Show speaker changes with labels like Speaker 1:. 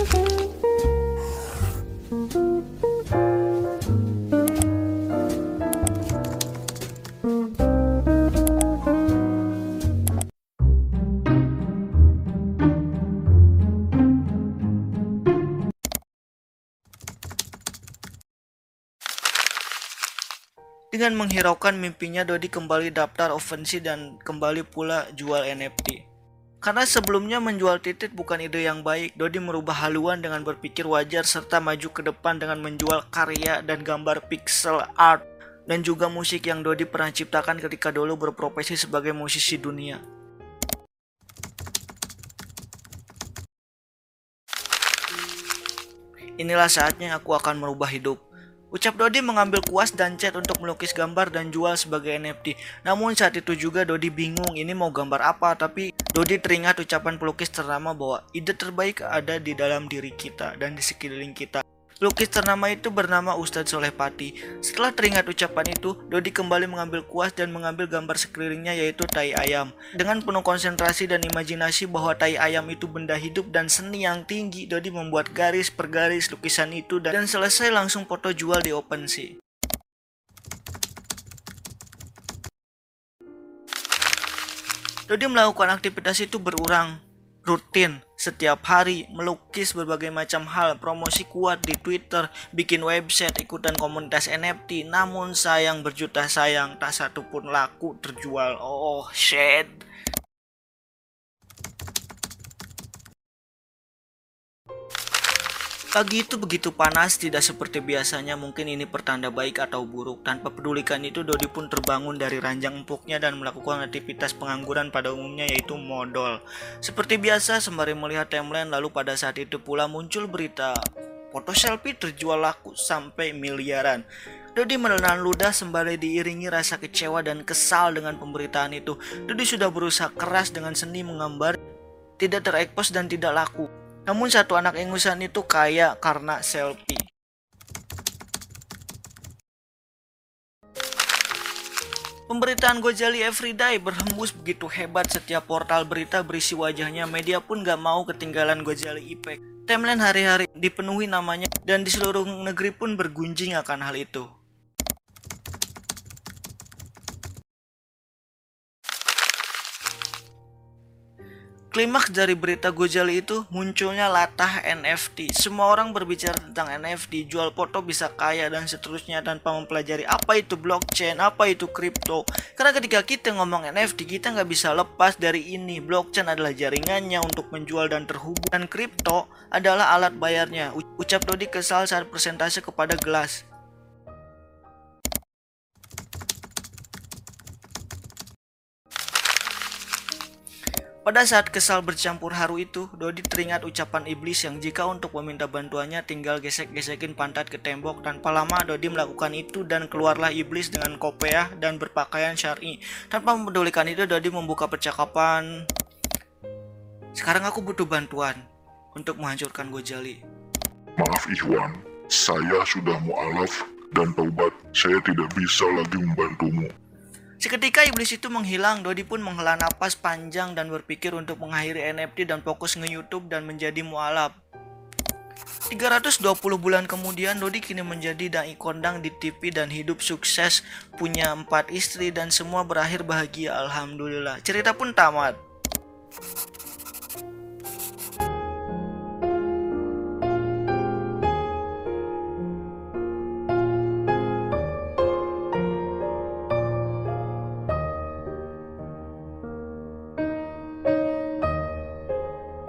Speaker 1: Dengan menghiraukan mimpinya, Dodi kembali daftar ofensi dan kembali pula jual NFT. Karena sebelumnya menjual titit bukan ide yang baik, Dodi merubah haluan dengan berpikir wajar serta maju ke depan dengan menjual karya dan gambar pixel art dan juga musik yang Dodi pernah ciptakan ketika dulu berprofesi sebagai musisi dunia. Inilah saatnya aku akan merubah hidup. Ucap Dodi mengambil kuas dan cat untuk melukis gambar dan jual sebagai NFT. Namun saat itu juga Dodi bingung ini mau gambar apa, tapi Dodi teringat ucapan pelukis ternama bahwa ide terbaik ada di dalam diri kita dan di sekeliling kita. Pelukis ternama itu bernama Ustadz Soleh Pati. Setelah teringat ucapan itu, Dodi kembali mengambil kuas dan mengambil gambar sekelilingnya yaitu tai ayam. Dengan penuh konsentrasi dan imajinasi bahwa tai ayam itu benda hidup dan seni yang tinggi, Dodi membuat garis per garis lukisan itu dan selesai langsung foto jual di OpenSea. Dodi melakukan aktivitas itu berurang rutin setiap hari melukis berbagai macam hal, promosi kuat di Twitter, bikin website, ikutan komunitas NFT. Namun sayang berjuta sayang, tak satu pun laku terjual. Oh shit. Pagi itu begitu panas, tidak seperti biasanya. Mungkin ini pertanda baik atau buruk. Tanpa pedulikan itu, Dodi pun terbangun dari ranjang empuknya dan melakukan aktivitas pengangguran pada umumnya yaitu modal. Seperti biasa, sembari melihat timeline, lalu pada saat itu pula muncul berita foto selfie terjual laku sampai miliaran. Dodi menelan ludah sembari diiringi rasa kecewa dan kesal dengan pemberitaan itu. Dodi sudah berusaha keras dengan seni menggambar, tidak terekspos dan tidak laku. Namun satu anak ingusan itu kaya karena selfie. Pemberitaan Gojali Everyday berhembus begitu hebat setiap portal berita berisi wajahnya media pun gak mau ketinggalan Gojali Ipek. Timeline hari-hari dipenuhi namanya dan di seluruh negeri pun bergunjing akan hal itu. Klimaks dari berita Gojali itu munculnya latah NFT. Semua orang berbicara tentang NFT, jual foto bisa kaya dan seterusnya tanpa mempelajari apa itu blockchain, apa itu kripto. Karena ketika kita ngomong NFT, kita nggak bisa lepas dari ini. Blockchain adalah jaringannya untuk menjual dan terhubung. Dan kripto adalah alat bayarnya. Ucap Dodi kesal saat presentasi kepada gelas. Pada saat kesal bercampur haru itu, Dodi teringat ucapan iblis yang jika untuk meminta bantuannya tinggal gesek-gesekin pantat ke tembok. Tanpa lama Dodi melakukan itu dan keluarlah iblis dengan kopiah dan berpakaian syar'i. Tanpa mempedulikan itu, Dodi membuka percakapan. Sekarang aku butuh bantuan untuk menghancurkan Gojali.
Speaker 2: Maaf Ikhwan, saya sudah mu'alaf dan taubat. Saya tidak bisa lagi membantumu.
Speaker 1: Seketika iblis itu menghilang, Dodi pun menghela napas panjang dan berpikir untuk mengakhiri NFT dan fokus nge-YouTube dan menjadi mualaf. 320 bulan kemudian, Dodi kini menjadi dai kondang di TV dan hidup sukses, punya empat istri dan semua berakhir bahagia, Alhamdulillah. Cerita pun tamat.